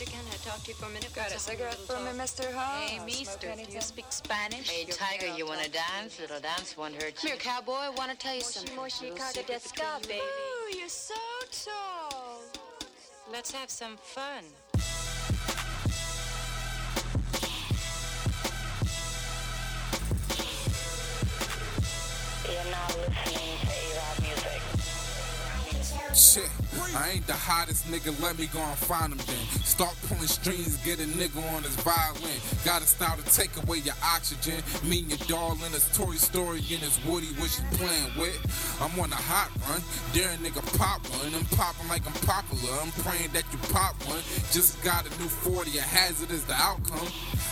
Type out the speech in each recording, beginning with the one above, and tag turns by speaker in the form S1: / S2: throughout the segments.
S1: Mister, can I talk to you for a minute?
S2: Got a cigarette for me, Mr. Huh?
S3: Hey, mister, do you speak Spanish?
S4: Hey, Tiger, you want to dance? Little dance won't hurt
S1: Come
S4: you.
S1: here, cowboy. I want to tell you something.
S2: Moshi Kaga Deska, baby.
S1: Ooh, you're so tall.
S3: Let's have some fun.
S4: You're now listening to A-Rod Music.
S5: Shit, I ain't the hottest nigga, let me go and find him then. Start pulling strings, get a nigga on his violin. Got a style to take away your oxygen. Me and your darling, it's Toy Story and it's Woody, what you playing with. I'm on a hot run, dare a nigga pop one. I'm popping like I'm popular, I'm praying that you pop one. Just got a new 40, a hazard is the outcome.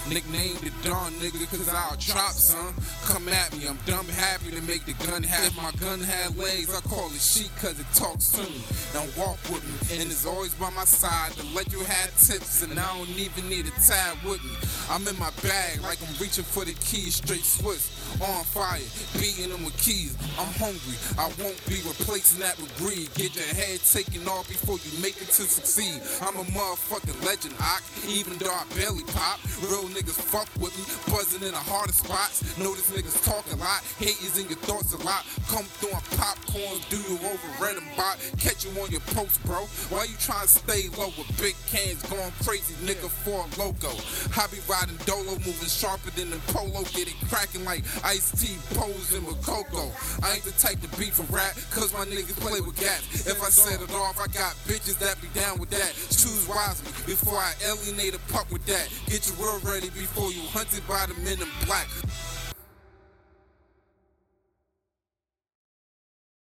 S5: Nicknamed the Dawn nigga, cause I'll chop some. Come at me, I'm dumb happy to make the gun have. My gun had legs, I call it sheet cause it talks soon. Now walk with me, and it's always by my side to let you have tips, and I don't even need a tab with me. I'm in my bag like I'm reaching for the keys, straight Swiss, on fire, beating them with keys. I'm hungry, I won't be replacing that with greed. Get your head taken off before you make it to succeed. I'm a motherfucking legend, I even though I barely pop. Real niggas fuck with me, buzzing in the hardest spots. Notice niggas talk a lot, haters in your thoughts a lot. Come throwing popcorn, do you over random bot. Catch you on your post, bro. Why you trying to stay low with big cans going crazy, nigga, for a logo? I be riding dolo, moving sharper than the polo, get it cracking like Ice T posing with Coco. I ain't the type to beef for rap, cause my niggas play with gas. If I set it off, I got bitches that be down with that. Choose wisely before I alienate a pup with that. Get your world ready before you hunted by the men in black.